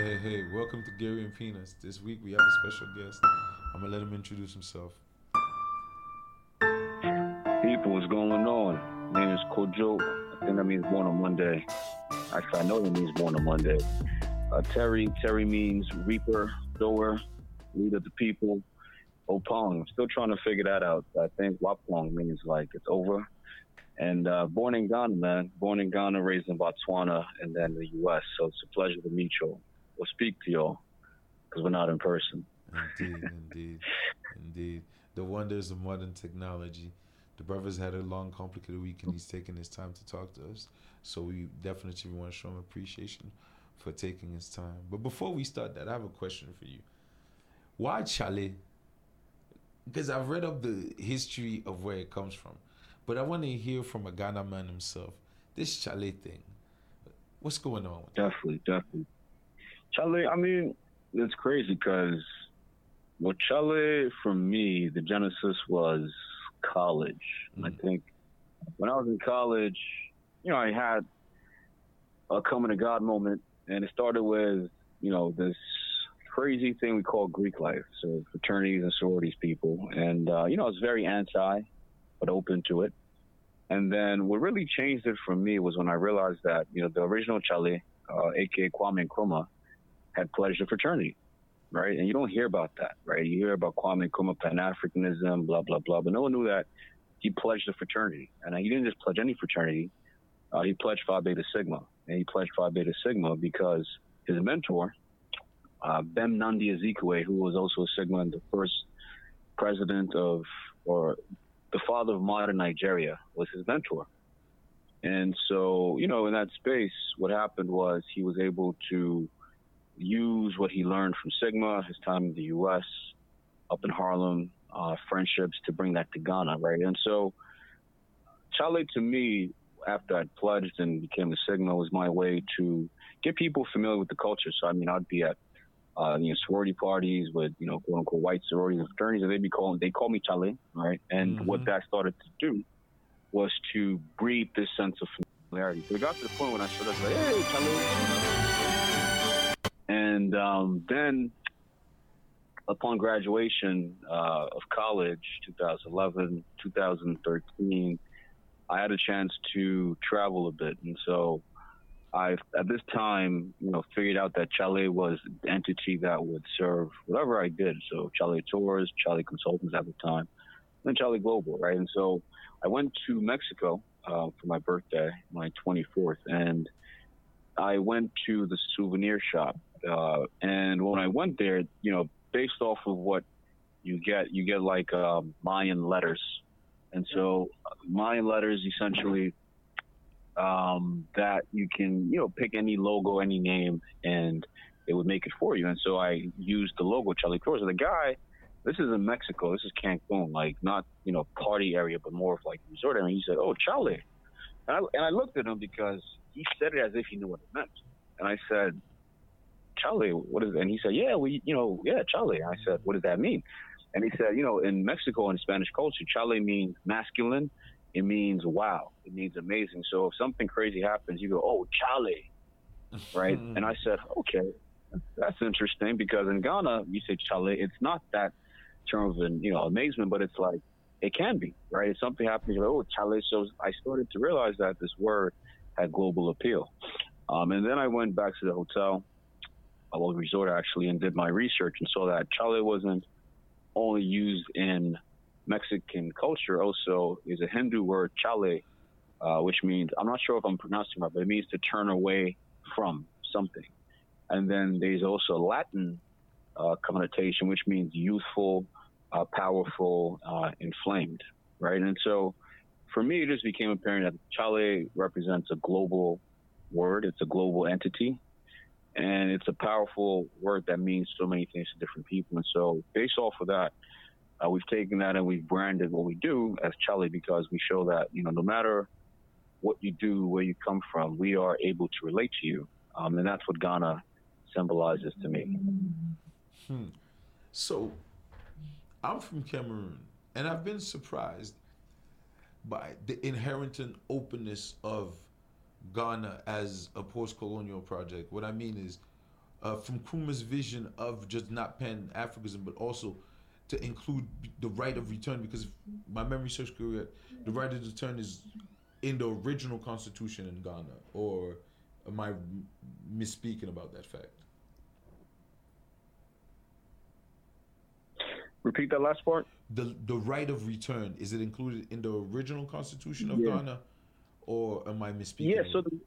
Hey, hey, hey, welcome to Gary and Peanuts. This week we have a special guest. I'm gonna let him introduce himself. People, what's going on? My name is Kojo. I think that means born on Monday. Actually, I know that means born on Monday. Uh, Terry, Terry means reaper, sower, leader of the people. Oppong, I'm still trying to figure that out. I think Wapong means like it's over. And uh, born in Ghana, man. Born in Ghana, raised in Botswana, and then the U.S. So it's a pleasure to meet you. We'll speak to y'all because we're not in person. Indeed, indeed, indeed. The wonders of modern technology. The brother's had a long, complicated week, and he's taking his time to talk to us. So we definitely want to show him appreciation for taking his time. But before we start that, I have a question for you. Why Chale? Because I've read up the history of where it comes from, but I want to hear from a Ghana man himself. This Chale thing, what's going on? With that? Definitely, definitely. Chale, I mean, it's crazy because well, Chale, for me, the genesis was college. And I Mhm. think when I was in college, you know, I had a coming to God moment, and it started with, you know, this crazy thing we call Greek life. So fraternities and sororities people. And, uh, you know, I was very anti, but open to it. And then what really changed it for me was when I realized that, you know, the original Chale, uh, aka Kwame Nkrumah, had pledged a fraternity, right? And you don't hear about that, right? You hear about Kwame Nkrumah, Pan Africanism, blah blah blah, but no one knew that he pledged a fraternity, and he didn't just pledge any fraternity. Uh, he pledged Phi Beta Sigma, and he pledged Phi Beta Sigma because his mentor, uh, Bem Nnamdi Azikiwe, who was also a Sigma and the first president of, or the father of modern Nigeria, was his mentor. And so, you know, in that space, what happened was he was able to use what he learned from Sigma, his time in the U.S., up in Harlem, uh, friendships to bring that to Ghana, right? And so, Chale to me, after I'd pledged and became a Sigma, was my way to get people familiar with the culture. So, I mean, I'd be at uh, you know sorority parties with you know quote unquote white sororities and fraternities, and they'd be calling they call me Chale, right? And what Mhm. that started to do was to breed this sense of familiarity. So it got to the point when I showed up, like, hey, Chale. And um, then upon graduation uh, of college, 2011, 2013, I had a chance to travel a bit. And so I, at this time, you know, figured out that Chale was the entity that would serve whatever I did. So Chale Tours, Chale Consultants at the time, and Chale Global, right? And so I went to Mexico uh, for my birthday, my 24th, and I went to the souvenir shop. Uh, and when I went there, you know, based off of what you get, you get like um, Mayan letters. And so uh, Mayan letters essentially um, that you can, you know, pick any logo, any name, and it would make it for you. And so I used the logo Chale Cruz. The guy, this is in Mexico. This is Cancun, like not, you know, party area, but more of like resort area. And he said, "Oh, Chale," and I, and I looked at him because he said it as if he knew what it meant. And I said, Chale, what is? And he said, yeah, we, you know, yeah, Chale. I said, what does that mean? And he said, you know, in Mexico and Spanish culture, Chale means masculine. It means wow. It means amazing. So if something crazy happens, you go, oh, Chale, right? and I said, okay, that's interesting because in Ghana, you say Chale. It's not that term of, you know, amazement, but it's like, it can be, right? If something happens, you're like, oh, Chale. So I started to realize that this word had global appeal. Um, and then I went back to the hotel, little resort actually, and did my research and saw that Chale wasn't only used in Mexican culture, also is a Hindu word, chale, uh, which means, I'm not sure if I'm pronouncing right, but it means to turn away from something. And then there's also Latin uh, connotation, which means youthful, uh, powerful, uh, inflamed, right? And so for me, it just became apparent that Chale represents a global word. It's a global entity, and it's a powerful word that means so many things to different people. And so, based off of that, uh, we've taken that and we've branded what we do as Chale because we show that you know no matter what you do, where you come from, we are able to relate to you, um, and that's what Ghana symbolizes to me. Hmm. So, I'm from Cameroon, and I've been surprised by the inherent openness of Ghana as a post-colonial project. What I mean is, uh, from Nkrumah's vision of just not pan Africanism, but also to include the right of return because my memory serves correct, the right of return is in the original constitution in Ghana, or am I misspeaking about that fact? Repeat that last part. The the right of return is it included in the original constitution of yeah. Ghana, or am I misspeaking? Yeah. So, the,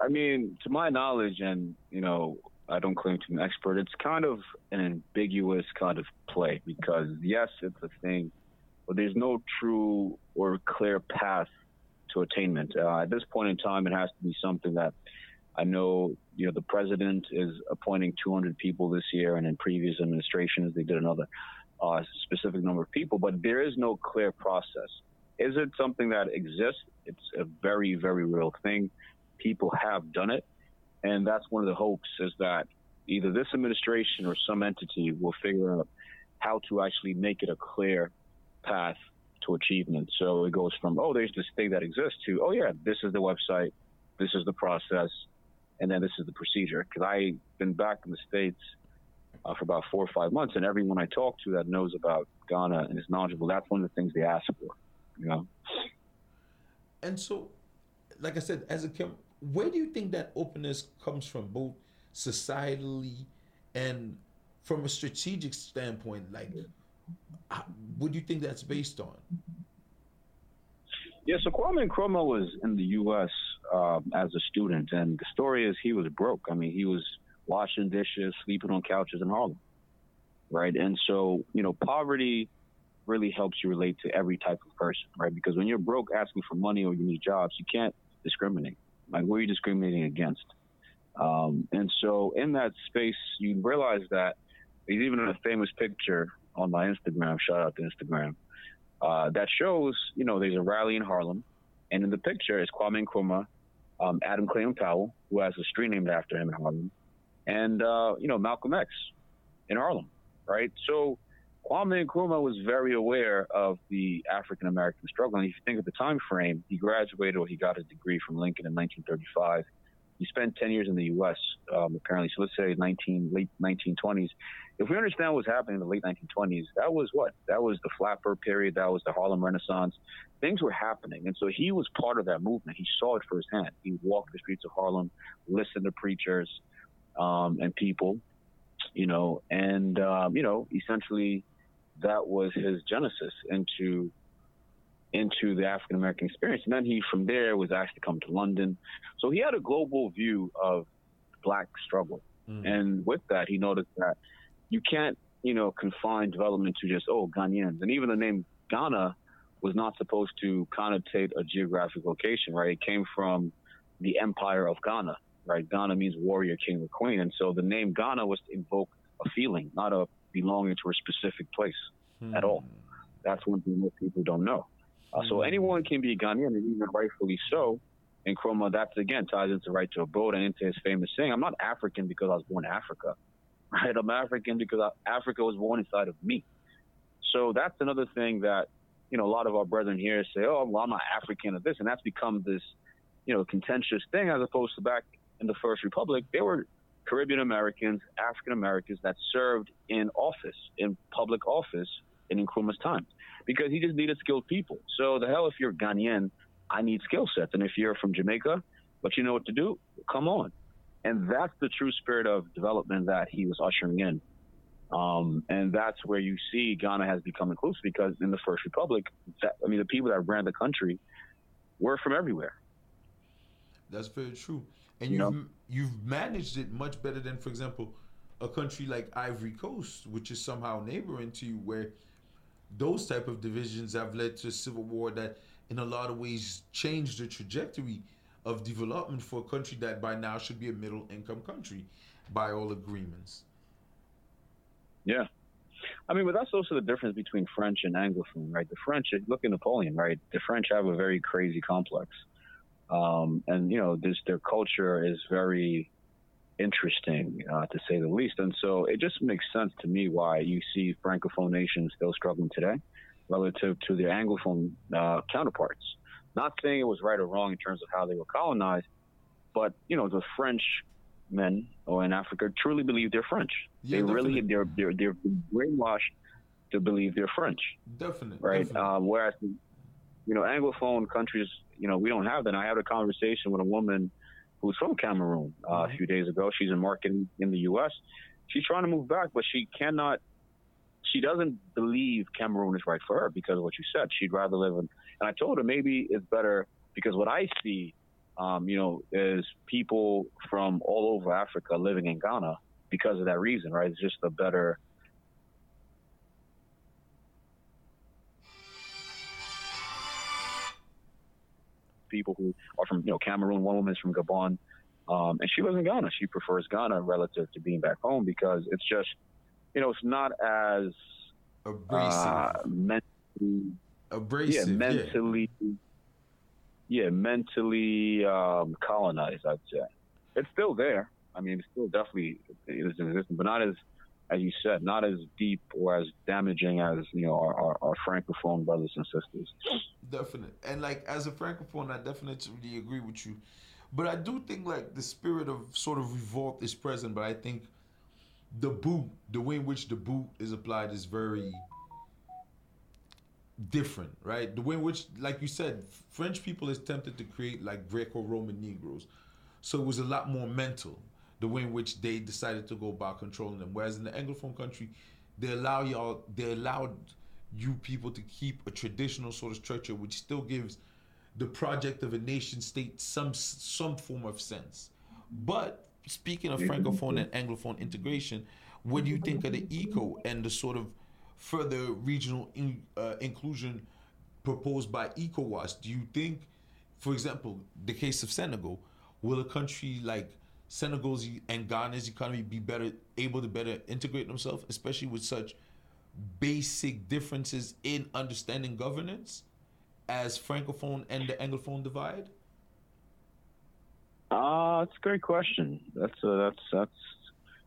I mean, to my knowledge, and you know, I don't claim to be an expert. It's kind of an ambiguous kind of play because yes, it's a thing, but there's no true or clear path to attainment. Uh, at this point in time, it has to be something that I know. You know, the president is appointing 200 people this year, and in previous administrations they did another uh, specific number of people. But there is no clear process. Is it something that exists? It's a very, very real thing. People have done it and that's one of the hopes is that either this administration or some entity will figure out how to actually make it a clear path to achievement. So it goes from, oh, there's this thing that exists to, oh, yeah, this is the website, this is the process, and then this is the procedure. Because I've been back in the States uh, for about four or five months, and everyone I talk to that knows about Ghana and is knowledgeable, that's one of the things they ask for, you know? And so, like I said, as a chem- where do you think that openness comes from, both societally and from a strategic standpoint? Like, what do you think that's based on? Yeah, so Kwame Nkrumah was in the U.S. Uh, as a student, and the story is he was broke. I mean, he was washing dishes, sleeping on couches in Harlem, right? And so, you know, poverty really helps you relate to every type of person, right? Because when you're broke, asking for money or you need jobs, you can't discriminate. Like, what are you discriminating against? Um, and so, in that space, you realize that there's even a famous picture on my Instagram. Shout out to Instagram. Uh, that shows, you know, there's a rally in Harlem, and in the picture is Kwame Nkrumah, um, Adam Clayton Powell, who has a street named after him in Harlem, and uh, you know Malcolm X in Harlem, right? So Kwame Nkrumah was very aware of the African American struggle. And if you think of the time frame, he graduated or he got his degree from Lincoln in 1935. He spent 10 years in the U.S. Um, apparently, so let's say 19 late 1920s. If we understand what was happening in the late 1920s, that was what? That was the flapper period. That was the Harlem Renaissance. Things were happening, and so he was part of that movement. He saw it firsthand. He walked the streets of Harlem, listened to preachers um, and people, you know, and um, you know, essentially that was his genesis into into the African American experience. And then he, from there, was asked to come to London. So he had a global view of black struggle. Mm. And with that, he noticed that you can't, you know, confine development to just, oh, Ghanaians. And even the name Ghana was not supposed to connotate a geographic location, right? It came from the empire of Ghana, right? Ghana means warrior, king, or queen. And so the name Ghana was to invoke a feeling, not a belonging to a specific place hmm. at all. That's one thing most people don't know. Uh, so hmm. anyone can be a Ghanaian, and even rightfully so. And Nkrumah, that again ties into right to a abode and into his famous saying, "I'm not African because I was born in Africa, right? I'm African because I, Africa was born inside of me." So that's another thing that you know a lot of our brethren here say, "Oh, well, I'm not African of this," and that's become this you know contentious thing as opposed to back in the First Republic, they were Caribbean Americans, African Americans that served in office, in public office in Nkrumah's time, because he just needed skilled people. So the hell if you're Ghanaian, I need skill sets, and if you're from Jamaica, but you know what to do, come on. And that's the true spirit of development that he was ushering in. Um, and that's where you see Ghana has become inclusive because in the First Republic, that, I mean, the people that ran the country were from everywhere. That's very true and you've know? you've managed it much better than, for example, a country like Ivory Coast, which is somehow neighboring to you, where those type of divisions have led to a civil war that, in a lot of ways, changed the trajectory of development for a country that by now should be a middle income country, by all agreements. Yeah. I mean, but that's also the difference between French and Anglophone, right? The French, look at Napoleon, right? The French have a very crazy complex. Um, and you know, this their culture is very interesting uh, to say the least. And so it just makes sense to me why you see francophone nations still struggling today relative to their anglophone uh, counterparts. Not saying it was right or wrong in terms of how they were colonized, but you know, the French men or in Africa truly believe they're French. Yeah, they definitely. really they're they're they're brainwashed to believe they're French. Definitely. Right. Definitely. Uh, whereas, you know, Anglophone countries, you know, we don't have that. I had a conversation with a woman who's from Cameroon uh, mm-hmm. a few days ago. She's in marketing in the U.S. She's trying to move back, but she cannot. She doesn't believe Cameroon is right for her because of what you said. She'd rather live in. And I told her maybe it's better because what I see, um, you know, is people from all over Africa living in Ghana because of that reason, right? It's just a better people who are from you know Cameroon. One woman is from Gabon, um, and she lives in Ghana. She prefers Ghana relative to being back home because it's just you know it's not as abrasive, uh, mentally, abrasive, yeah, mentally, yeah, yeah mentally um, colonized. I'd say it's still there. I mean, it's still definitely it is existing, but not as as you said, not as deep or as damaging as you know our, our, our francophone brothers and sisters. Definitely, and like as a francophone, I definitely agree with you. But I do think like the spirit of sort of revolt is present. But I think the boot, the way in which the boot is applied, is very different, right? The way in which, like you said, French people is tempted to create like Greco-Roman Negroes, so it was a lot more mental the way in which they decided to go about controlling them. Whereas in the Anglophone country, they allow y'all, they allowed you people to keep a traditional sort of structure, which still gives the project of a nation state some some form of sense. But speaking of francophone and anglophone integration, what do you think of the ECO and the sort of further regional in, uh, inclusion proposed by ECOWAS? Do you think, for example, the case of Senegal, will a country like Senegal's and Ghana's economy be better able to better integrate themselves, especially with such basic differences in understanding governance as francophone and the anglophone divide? Uh, that's a great question. That's uh, that's that's.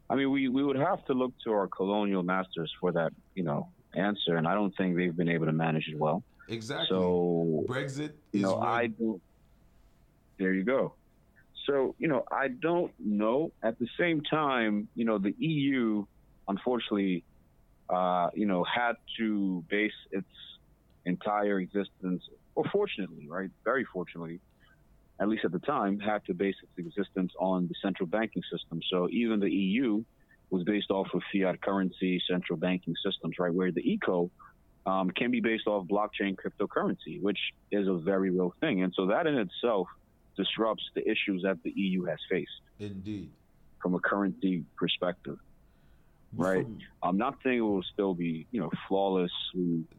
I mean, we, we would have to look to our colonial masters for that, you know, answer, and I don't think they've been able to manage it well. Exactly. So Brexit is. You know, I do. There you go. So, you know, I don't know. At the same time, you know, the EU, unfortunately, uh, you know, had to base its entire existence, or fortunately, right, very fortunately, at least at the time, had to base its existence on the central banking system. So even the EU was based off of fiat currency, central banking systems, right, where the ECO um, can be based off blockchain cryptocurrency, which is a very real thing. And so that in itself disrupts the issues that the EU has faced. Indeed. From a currency perspective. Right. From, I'm not saying it will still be, you know, flawless.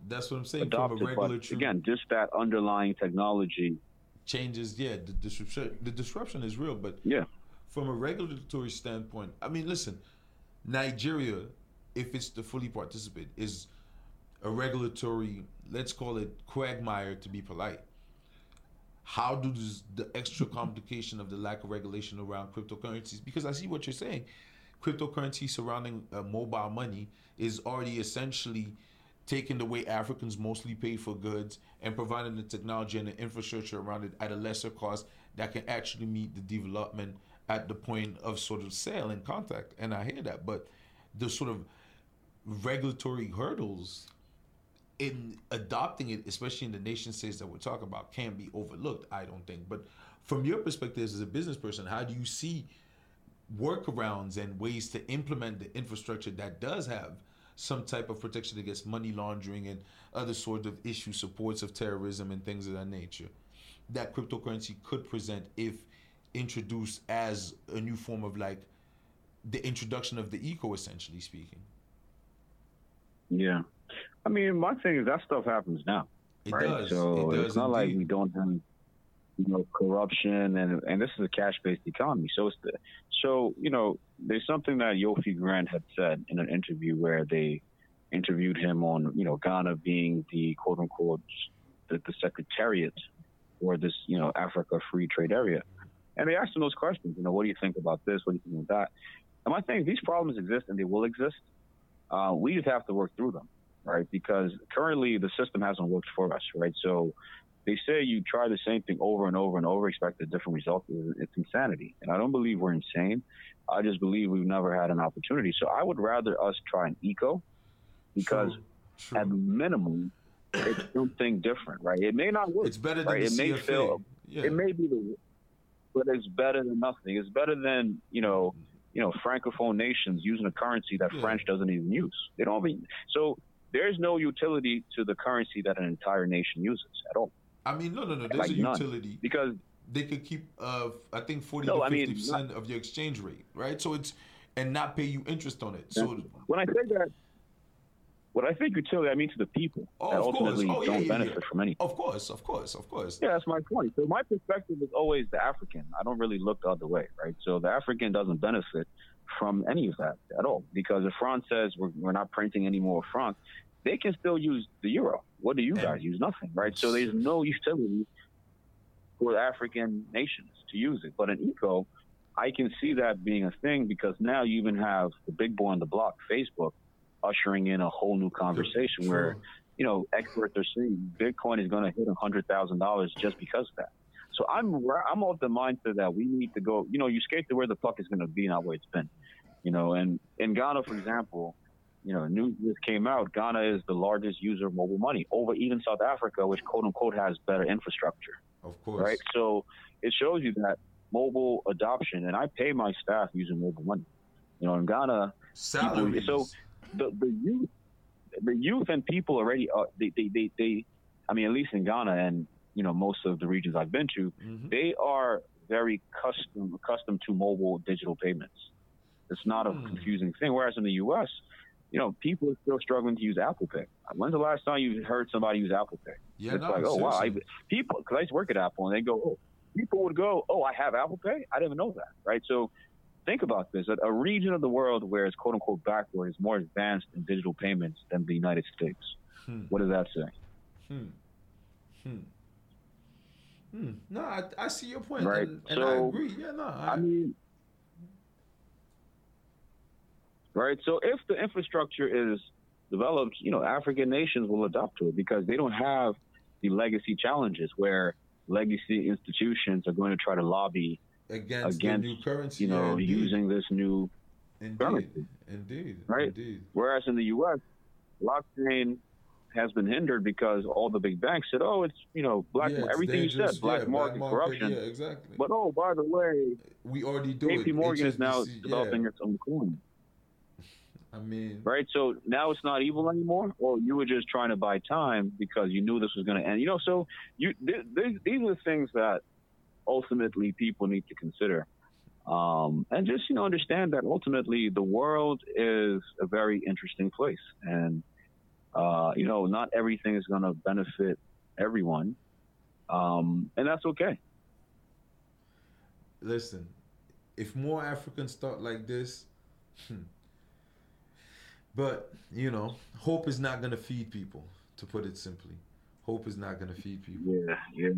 That's what I'm saying. Adopted, from a regulatory, but again, just that underlying technology changes. Yeah, the disruption. The disruption is real, but yeah, from a regulatory standpoint, I mean, listen, Nigeria, if it's to fully participate, is a regulatory, let's call it quagmire to be polite how does the extra complication of the lack of regulation around cryptocurrencies? Because i see what you're saying. Cryptocurrency surrounding uh, mobile money is already essentially taking the way africans mostly pay for goods and providing the technology and the infrastructure around it at a lesser cost that can actually meet the development at the point of sort of sale and contact. And i hear that but the sort of regulatory hurdles in adopting it, especially in the nation states that we're talking about, can be overlooked. I don't think. But from your perspective as a business person, how do you see workarounds and ways to implement the infrastructure that does have some type of protection against money laundering and other sort of issue supports of terrorism and things of that nature that cryptocurrency could present if introduced as a new form of like the introduction of the eco essentially speaking yeah I mean, my thing is that stuff happens now, it right? Does. So it does it's not indeed. like we don't have, you know, corruption and and this is a cash-based economy. So it's the, so you know, there's something that Yofi Grant had said in an interview where they interviewed him on, you know, Ghana being the quote unquote the, the secretariat for this, you know, Africa Free Trade Area. And they asked him those questions, you know, what do you think about this? What do you think about that? And my thing is these problems exist and they will exist. Uh, we just have to work through them right? Because currently the system hasn't worked for us, right? So they say you try the same thing over and over and over, expect a different result. It's insanity. And I don't believe we're insane. I just believe we've never had an opportunity. So I would rather us try an eco because True. True. at minimum, it's something different, right? It may not work. It's better than right? it may CFA. fail. Yeah. It may be the, but it's better than nothing. It's better than you know, you know, francophone nations using a currency that yeah. French doesn't even use. They don't even. So there's no utility to the currency that an entire nation uses at all. I mean, no, no, no. There's like a utility because they could keep, uh, I think, forty no, to fifty percent of your exchange rate, right? So it's and not pay you interest on it. So when I say that, what I think utility, I mean to the people oh, that ultimately oh, don't yeah, benefit yeah. from anything. Of course, of course, of course. Yeah, that's my point. So my perspective is always the African. I don't really look the other way, right? So the African doesn't benefit from any of that at all because if France says we're, we're not printing any more francs, they can still use the euro. What do you guys use? Nothing, right? So there's no utility for African nations to use it. But in eco, I can see that being a thing because now you even have the big boy on the block, Facebook, ushering in a whole new conversation where, you know, experts are saying Bitcoin is going to hit hundred thousand dollars just because of that. So I'm I'm of the mindset that we need to go. You know, you skate to where the puck is going to be, not where it's been. You know, and in Ghana, for example, you know, news just came out. Ghana is the largest user of mobile money over even South Africa, which quote unquote has better infrastructure. Of course, right? So it shows you that mobile adoption, and I pay my staff using mobile money. You know, in Ghana, salaries. People, so the the youth, the youth and people already are they, they they they, I mean, at least in Ghana and you know most of the regions I've been to, mm-hmm. they are very custom accustomed to mobile digital payments. It's not a mm. confusing thing. Whereas in the U.S., you know, people are still struggling to use Apple Pay. When's the last time you heard somebody use Apple Pay? Yeah, it's no, like, oh wow, I, people. Because I used to work at Apple, and they go, oh, people would go, oh, I have Apple Pay. I didn't even know that, right? So think about this: a region of the world where it's quote unquote backward is more advanced in digital payments than the United States. Hmm. What does that say? Hmm. Hmm. Hmm. No, I, I see your point, right? and, and so, I agree. Yeah, no, I, I mean, right? So if the infrastructure is developed, you know, African nations will adopt to it because they don't have the legacy challenges where legacy institutions are going to try to lobby against, against new currency, you know, yeah, using this new indeed, currency. indeed, right? Indeed. Whereas in the U.S., blockchain has been hindered because all the big banks said, "Oh, it's you know black yeah, everything you said, black, yeah, market, black market, corruption." Yeah, exactly. But oh, by the way, we already do JP it. Morgan HSBC, is now developing its own coin. I mean, right? So now it's not evil anymore, or you were just trying to buy time because you knew this was going to end. You know, so you th- th- these are the things that ultimately people need to consider, um, and just you know understand that ultimately the world is a very interesting place, and uh, you know not everything is going to benefit everyone, um, and that's okay. Listen, if more Africans thought like this. Hmm, but, you know, hope is not going to feed people, to put it simply. Hope is not going to feed people. Yeah, yeah.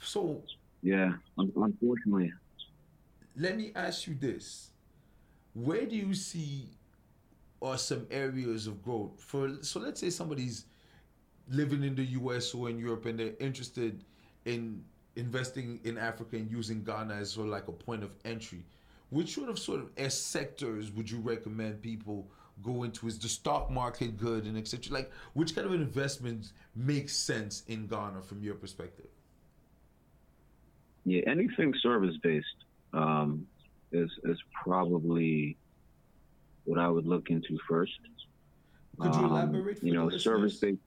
So, yeah, unfortunately. Let me ask you this. Where do you see are some areas of growth for so let's say somebody's living in the US or in Europe and they're interested in investing in Africa and using Ghana as sort of like a point of entry. Which sort of sort of sectors would you recommend people go into? Is the stock market good and etc. Like, which kind of investments make sense in Ghana from your perspective? Yeah, anything service based um, is is probably what I would look into first. Could you um, you know, service based.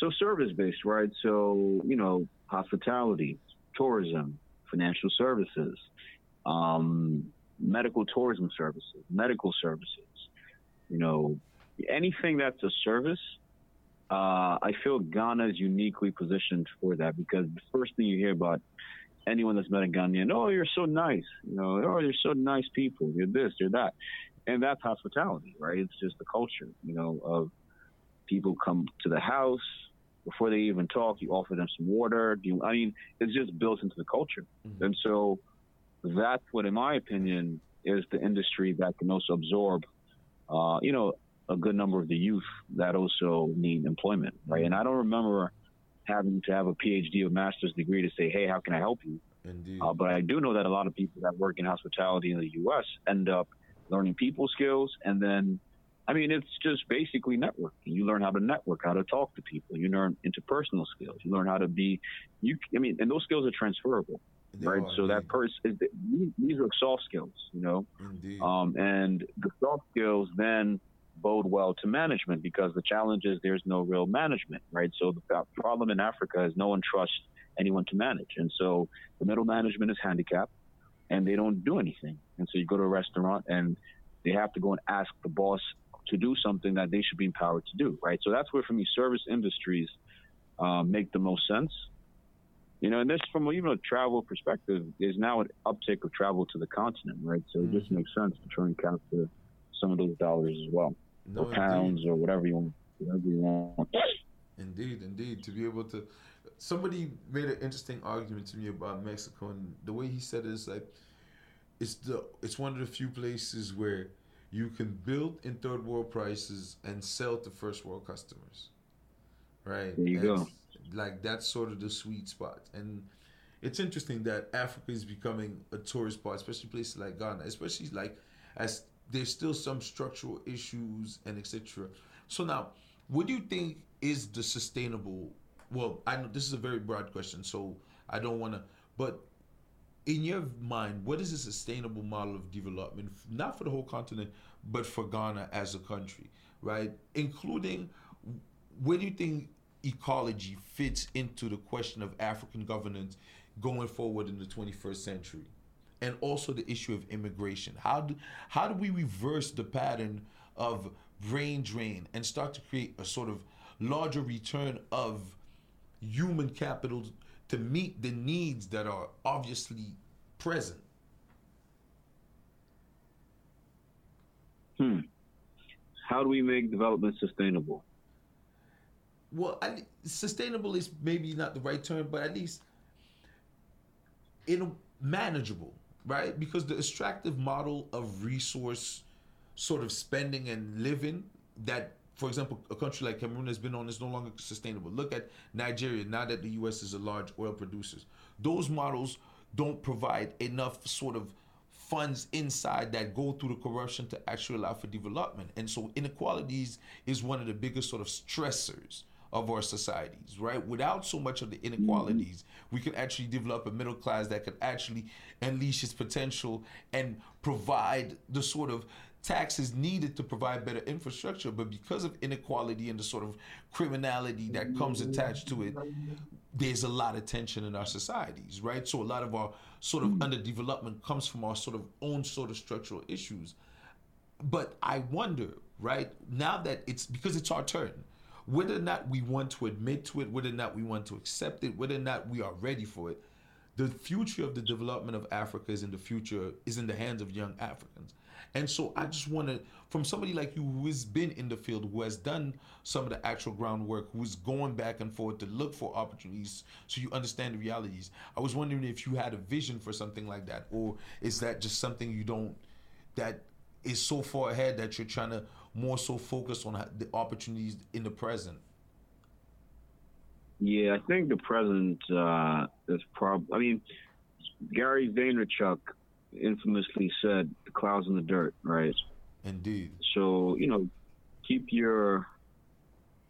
So service based, right? So you know, hospitality, tourism, financial services, um, medical tourism services, medical services, you know, anything that's a service. Uh, I feel Ghana is uniquely positioned for that because the first thing you hear about anyone that's met a Ghanaian, oh, you're so nice, you know, oh, you're so nice people, you're this, you're that, and that's hospitality, right? It's just the culture, you know, of people come to the house before they even talk, you offer them some water. You, I mean, it's just built into the culture, mm-hmm. and so that's what, in my opinion, is the industry that can also absorb, uh, you know, a good number of the youth that also need employment, right? And I don't remember having to have a PhD or master's degree to say, hey, how can I help you? Indeed. Uh, but I do know that a lot of people that work in hospitality in the U.S. end up learning people skills, and then, I mean, it's just basically networking. You learn how to network, how to talk to people. You learn interpersonal skills. You learn how to be, you. I mean, and those skills are transferable, They right? are, so that person, these are soft skills, you know. Indeed. Um, and the soft skills then bode well to management because the challenge is there's no real management, right? So the problem in Africa is no one trusts anyone to manage. And so the middle management is handicapped and they don't do anything. And so you go to a restaurant and they have to go and ask the boss to do something that they should be empowered to do, right? So that's where, for me, service industries um, make the most sense. You know, and this from even a travel perspective, there's now an uptick of travel to the continent, right? So it just makes sense to try and capture some of those dollars as well, no, or indeed. pounds, or whatever you want, whatever you want. Indeed, indeed. To be able to, somebody made an interesting argument to me about Mexico, and the way he said it is like, it's the it's one of the few places where you can build in third world prices and sell to first world customers, right? There you And go. Like that's sort of the sweet spot, and it's interesting that Africa is becoming a tourist spot, especially places like Ghana, especially like as there's still some structural issues and etc. So now, what do you think is the sustainable? Well, I know this is a very broad question, so I don't want to. But in your mind, what is a sustainable model of development, not for the whole continent, but for Ghana as a country, right? Including, where do you think ecology fits into the question of African governance going forward in the 21st century? And also the issue of immigration. How do how do we reverse the pattern of brain drain and start to create a sort of larger return of human capital to meet the needs that are obviously present? Hmm. How do we make development sustainable? Well, I, sustainable is maybe not the right term, but at least in manageable, right? Because the extractive model of resource sort of spending and living that for example, a country like Cameroon has been on is no longer sustainable. Look at Nigeria now that the US is a large oil producer. Those models don't provide enough sort of funds inside that go through the corruption to actually allow for development. And so inequalities is one of the biggest sort of stressors of our societies, right? Without so much of the inequalities, mm-hmm. we can actually develop a middle class that could actually unleash its potential and provide the sort of taxes needed to provide better infrastructure. But because of inequality and the sort of criminality that comes attached to it, there's a lot of tension in our societies, right? So a lot of our sort of mm-hmm. underdevelopment comes from our sort of own sort of structural issues. But I wonder, right, now that it's because it's our turn, whether or not we want to admit to it, whether or not we want to accept it, whether or not we are ready for it, the future of the development of Africa is in the future is in the hands of young Africans. And so I just want to, from somebody like you who has been in the field, who has done some of the actual groundwork, who is going back and forth to look for opportunities so you understand the realities. I was wondering if you had a vision for something like that, or is that just something you don't, that is so far ahead that you're trying to more so focus on the opportunities in the present? Yeah, I think the present uh, is probably. I mean, Gary Vaynerchuk infamously said, "The clouds in the dirt," right? Indeed. So you know, keep your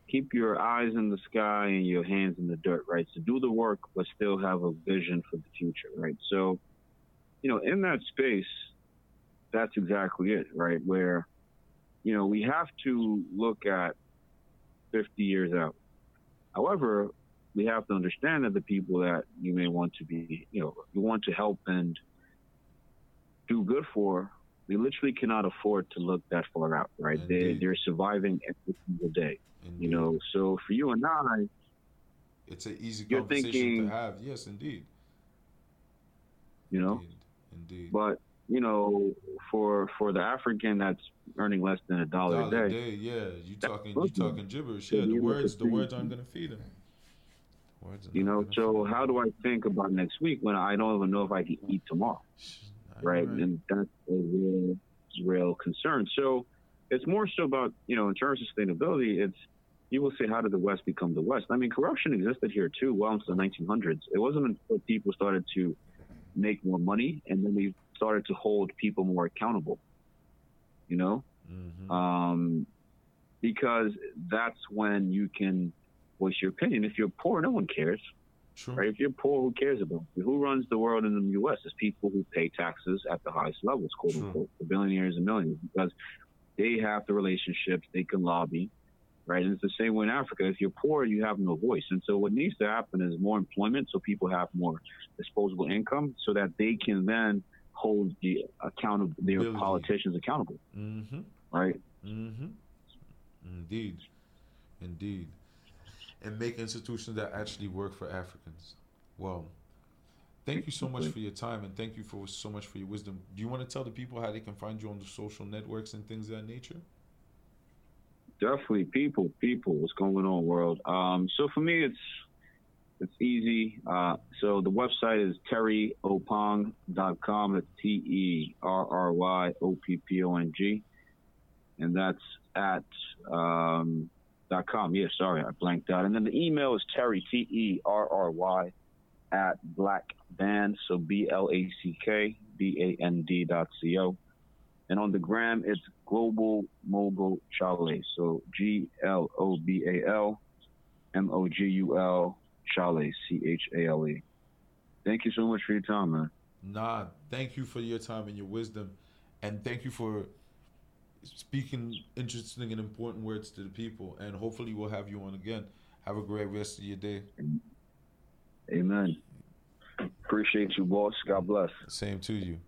keep your eyes in the sky and your hands in the dirt, right? So do the work, but still have a vision for the future, right? So, you know, in that space, that's exactly it, right? Where, you know, we have to look at 50 years out. However, we have to understand that the people that you may want to be, you know, you want to help and do good for, they literally cannot afford to look that far out, right? They, they're surviving every single day, Indeed. you know. So for you and I, it's an easy You're conversation thinking- to have. Yes, indeed. you know, Indeed. Indeed. but you know, for for the African that's earning less than a dollar, a day, yeah. You talking you talking gibberish. Yeah, the words the words aren't gonna feed him. You know. So how do I think about next week when I don't even know if I can eat tomorrow? Nah, right? And that's a real, real concern. So it's more so about, you know, in terms of sustainability, it's you will say, how did the West become the West? I mean, corruption existed here too, well into the 1900s. It wasn't until people started to make more money and then they started to hold people more accountable. You know, mm-hmm. um, because that's when you can voice your opinion. If you're poor, no one cares. Sure. Right? If you're poor, who cares about you? Who runs the world in the U.S. is people who pay taxes at the highest levels, quote sure. unquote, the billionaires and millions, because they have the relationships, they can lobby, right? And it's the same way in Africa. If you're poor, you have no voice. And so what needs to happen is more employment, so people have more disposable income, so that they can then hold the accountable their Billion. politicians accountable, mm-hmm. right? Mm-hmm. Indeed, indeed and make institutions that actually work for Africans. Well, thank you so much for your time and thank you for so much for your wisdom. Do you want to tell the people how they can find you on the social networks and things of that nature? Definitely, people, people. What's going on, world? Um, so for me, it's it's easy. Uh, so the website is terryoppong.com. It's T E R R Y O P P O N G, and that's at um, dot com. Yeah, sorry, I blanked out. And then the email is Terry T E R R Y at blackband. So B L A C K B A N D dot C O. And on the gram, it's Global Mogul Chale, so G L O B A L M O G U L Chale, C H A L E. Thank you so much for your time, man. Nah, thank you for your time and your wisdom, and thank you for speaking interesting and important words to the people. And hopefully, we'll have you on again. Have a great rest of your day. Amen. Appreciate you, boss. God bless. Same to you.